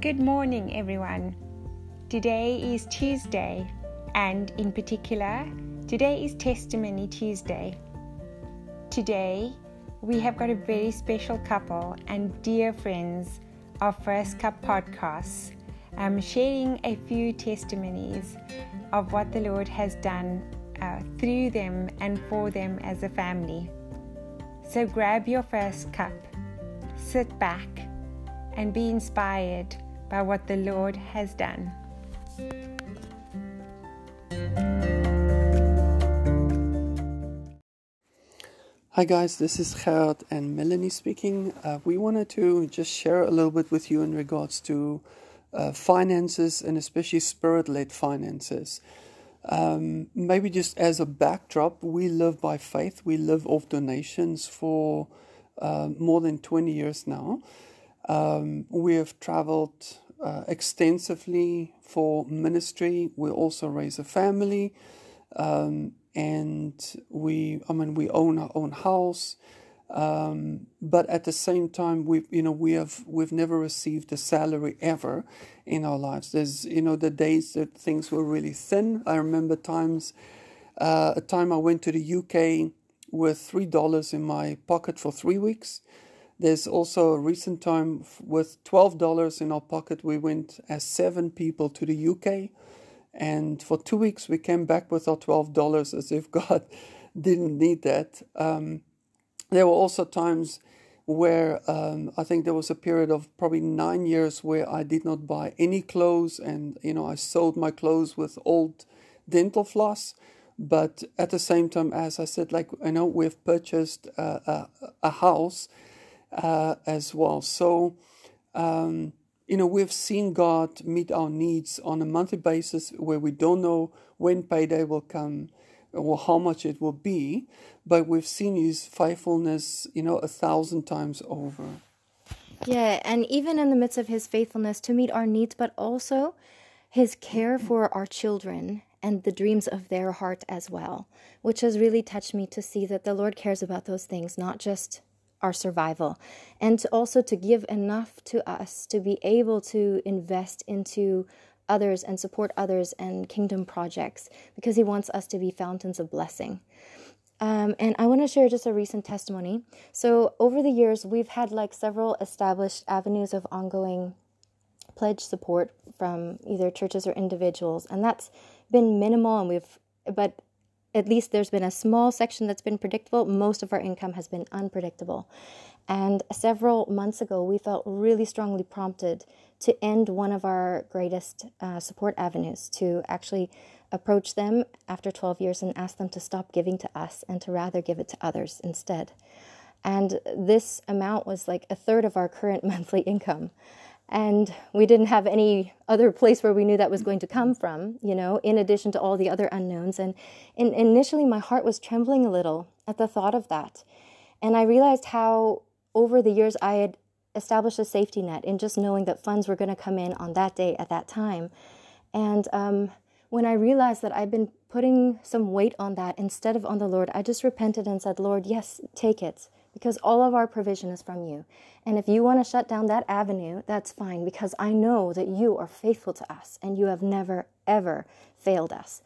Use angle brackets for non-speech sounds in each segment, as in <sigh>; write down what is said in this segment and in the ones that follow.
Good morning, everyone. Today is Tuesday, and in particular, today is Testimony Tuesday. Today, we have got a very special couple and dear friends of First Cup podcasts um, sharing a few testimonies of what the Lord has done uh, through them and for them as a family. So grab your first cup, sit back, and be inspired by what the Lord has done. Hi guys, this is Gerard and Melanie speaking. Uh, we wanted to just share a little bit with you in regards to uh, finances and especially spirit-led finances. Um, maybe just as a backdrop, we live by faith. We live off donations for uh, more than 20 years now. Um, we have traveled uh, extensively for ministry. We also raise a family, um, and we, I mean, we own our own house. Um, but at the same time, we, you know, we have we've never received a salary ever in our lives. There's, you know, the days that things were really thin. I remember times, uh, a time I went to the UK with three dollars in my pocket for three weeks. There's also a recent time with $12 in our pocket. We went as seven people to the UK. And for two weeks, we came back with our $12 as if <laughs> God didn't need that. Um, there were also times where um, I think there was a period of probably nine years where I did not buy any clothes and, you know, I sold my clothes with old dental floss. But at the same time, as I said, like, I know we've purchased a, a house uh, as well. So, um, you know, we've seen God meet our needs on a monthly basis where we don't know when payday will come or how much it will be, but we've seen His faithfulness, you know, a thousand times over. Yeah, and even in the midst of His faithfulness to meet our needs, but also His care for our children and the dreams of their heart as well, which has really touched me to see that the Lord cares about those things, not just our survival and to also to give enough to us to be able to invest into others and support others and kingdom projects because he wants us to be fountains of blessing. Um, and i want to share just a recent testimony. So over the years we've had like several established avenues of ongoing pledge support from either churches or individuals and that's been minimal and we've but at least there's been a small section that's been predictable. Most of our income has been unpredictable. And several months ago, we felt really strongly prompted to end one of our greatest uh, support avenues, to actually approach them after 12 years and ask them to stop giving to us and to rather give it to others instead. And this amount was like a third of our current <laughs> monthly income and we didn't have any other place where we knew that was going to come from you know in addition to all the other unknowns. And, initially my heart was trembling a little at the thought of that. And i realized how over the years i had established a safety net in just knowing that funds were going to come in on that day at that time. And um, when i realized that i'd been putting some weight on that instead of on the lord i just repented and said lord yes take it because all of our provision is from you. And if you want to shut down that avenue, that's fine because I know that you are faithful to us and you have never, ever failed us.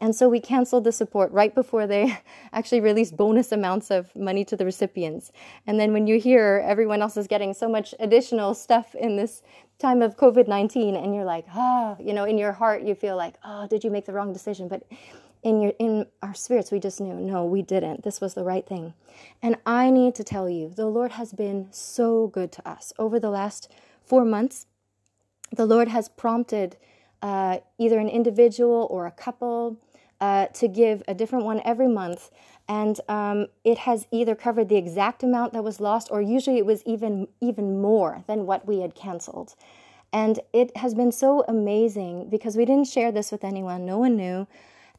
And so we canceled the support right before they <laughs> actually released bonus amounts of money to the recipients. And then when you hear everyone else is getting so much additional stuff in this time of COVID 19, and you're like, ah, oh, you know, in your heart, you feel like, oh, did you make the wrong decision? But in your in our spirits we just knew no we didn't. This was the right thing. And i need to tell you the lord has been so good to us. Over the last four months the lord has prompted uh, either an individual or a couple uh, to give a different one every month. And um, it has either covered the exact amount that was lost or usually it was even even more than what we had canceled. And it has been so amazing because we didn't share this with anyone. No one knew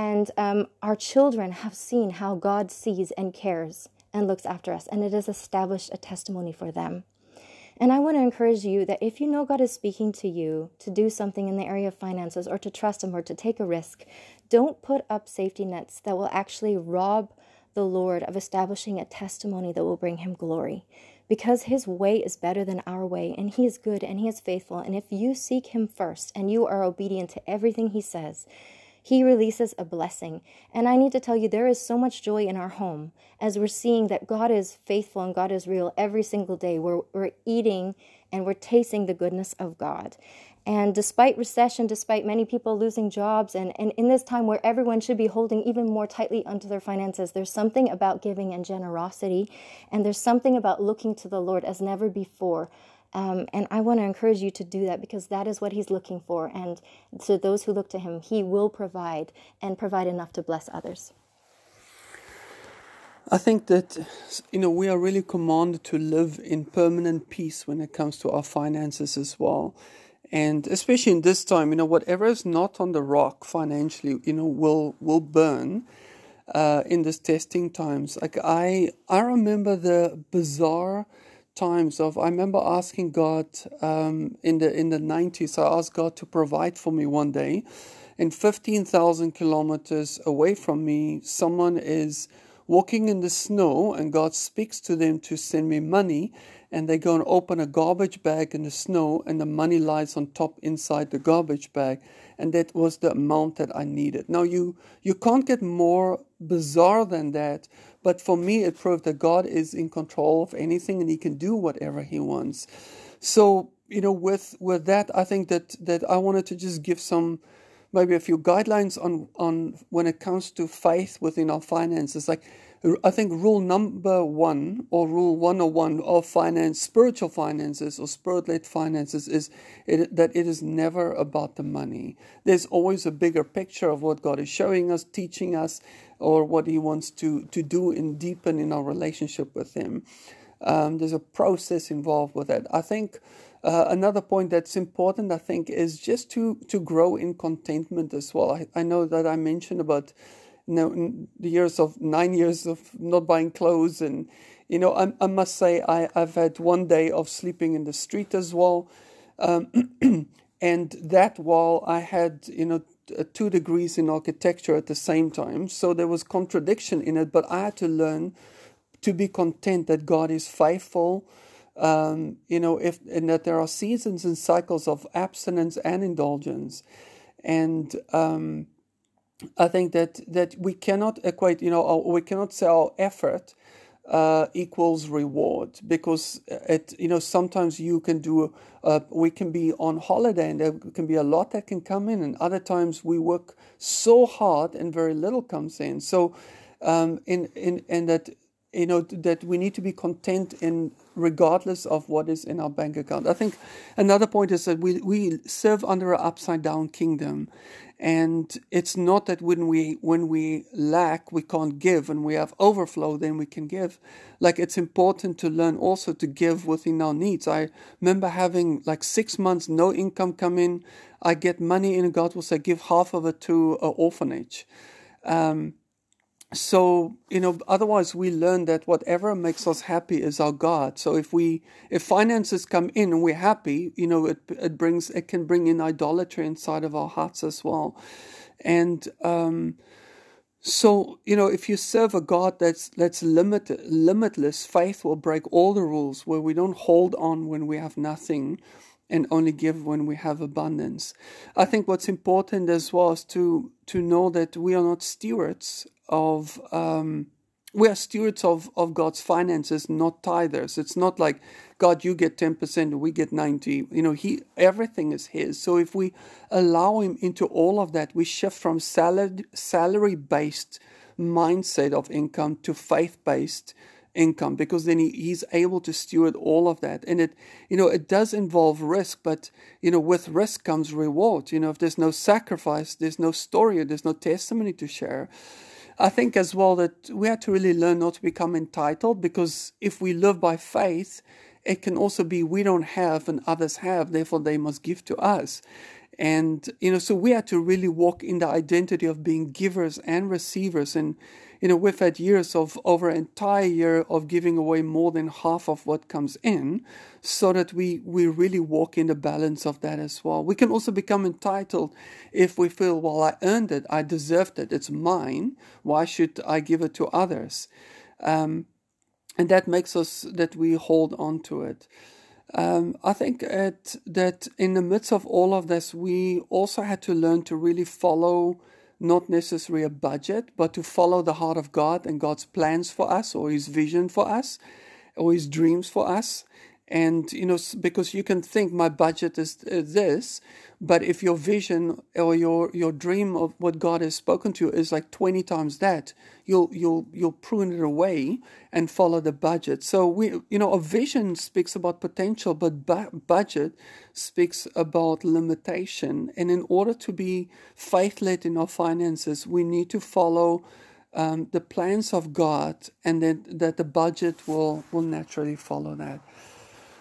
and um, our children have seen how God sees and cares and looks after us, and it has established a testimony for them. And I want to encourage you that if you know God is speaking to you to do something in the area of finances or to trust Him or to take a risk, don't put up safety nets that will actually rob the Lord of establishing a testimony that will bring Him glory. because his way is better than our way and he is good and he is faithful. And if you seek him first and you are obedient to everything he says, he releases a blessing. And I need to tell you, there is so much joy in our home as we're seeing that God is faithful and God is real every single day. We're, we're eating and we're tasting the goodness of God. And despite recession, despite many people losing jobs, and, and in this time where everyone should be holding even more tightly onto their finances, there's something about giving and generosity. And there's something about looking to the Lord as never before. Um, and I want to encourage you to do that because that is what He's looking for. And to those who look to Him, He will provide and provide enough to bless others. I think that you know we are really commanded to live in permanent peace when it comes to our finances as well. And especially in this time, you know, whatever is not on the rock financially, you know, will will burn uh, in this testing times. Like I I remember the bizarre times of I remember asking God um, in the in the nineties. I asked God to provide for me one day, and fifteen thousand kilometers away from me, someone is walking in the snow, and God speaks to them to send me money. And they go and open a garbage bag in the snow, and the money lies on top inside the garbage bag. And that was the amount that I needed. Now, you, you can't get more bizarre than that, but for me, it proved that God is in control of anything and He can do whatever He wants. So, you know, with, with that, I think that, that I wanted to just give some maybe a few guidelines on on when it comes to faith within our finances. Like I think rule number one or rule 101 of finance, spiritual finances or spirit led finances is it, that it is never about the money. There's always a bigger picture of what God is showing us, teaching us, or what He wants to, to do and deepen in our relationship with Him. Um, there's a process involved with that. I think uh, another point that's important, I think, is just to, to grow in contentment as well. I, I know that I mentioned about you know, the years of nine years of not buying clothes, and you know, I, I must say I, I've had one day of sleeping in the street as well, um, <clears throat> and that while I had you know two degrees in architecture at the same time, so there was contradiction in it, but I had to learn to be content that God is faithful um, you know, if and that there are seasons and cycles of abstinence and indulgence, and um, I think that that we cannot equate, you know, our, we cannot say our effort uh, equals reward because it, you know, sometimes you can do, uh, we can be on holiday and there can be a lot that can come in, and other times we work so hard and very little comes in. So, um, in in and that you know that we need to be content in regardless of what is in our bank account. I think another point is that we, we serve under an upside down kingdom. And it's not that when we when we lack we can't give. And we have overflow then we can give. Like it's important to learn also to give within our needs. I remember having like six months no income come in. I get money in and god will say give half of it to an orphanage. Um, so you know otherwise we learn that whatever makes us happy is our god so if we if finances come in and we're happy you know it it brings it can bring in idolatry inside of our hearts as well and um so you know if you serve a god that's that's limitless faith will break all the rules where we don't hold on when we have nothing and only give when we have abundance. I think what's important as well is to to know that we are not stewards of um, we are stewards of, of God's finances, not tithers. It's not like God, you get ten percent we get ninety. You know, He everything is His. So if we allow Him into all of that, we shift from salary salary based mindset of income to faith based income because then he, he's able to steward all of that and it you know it does involve risk but you know with risk comes reward you know if there's no sacrifice there's no story there's no testimony to share I think as well that we have to really learn not to become entitled because if we live by faith, it can also be we don't have and others have, therefore they must give to us. And, you know, so we have to really walk in the identity of being givers and receivers. And, you know, we've had years of over an entire year of giving away more than half of what comes in so that we, we really walk in the balance of that as well. We can also become entitled if we feel, well, I earned it, I deserved it, it's mine. Why should I give it to others? Um, and that makes us that we hold on to it. Um, I think at, that in the midst of all of this, we also had to learn to really follow not necessarily a budget, but to follow the heart of God and God's plans for us, or His vision for us, or His dreams for us. And, you know, because you can think my budget is this, but if your vision or your, your dream of what God has spoken to you is like 20 times that, you'll, you'll, you'll prune it away and follow the budget. So we, you know, a vision speaks about potential, but bu- budget speaks about limitation. And in order to be faith-led in our finances, we need to follow um, the plans of God and then that the budget will, will naturally follow that.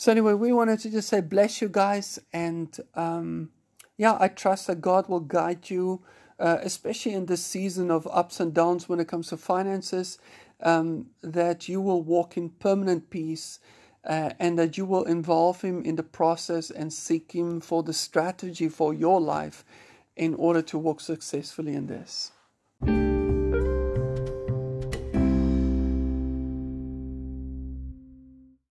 So anyway, we wanted to just say bless you guys, and um, yeah, I trust that God will guide you, uh, especially in this season of ups and downs when it comes to finances. Um, that you will walk in permanent peace, uh, and that you will involve Him in the process and seek Him for the strategy for your life in order to walk successfully in this.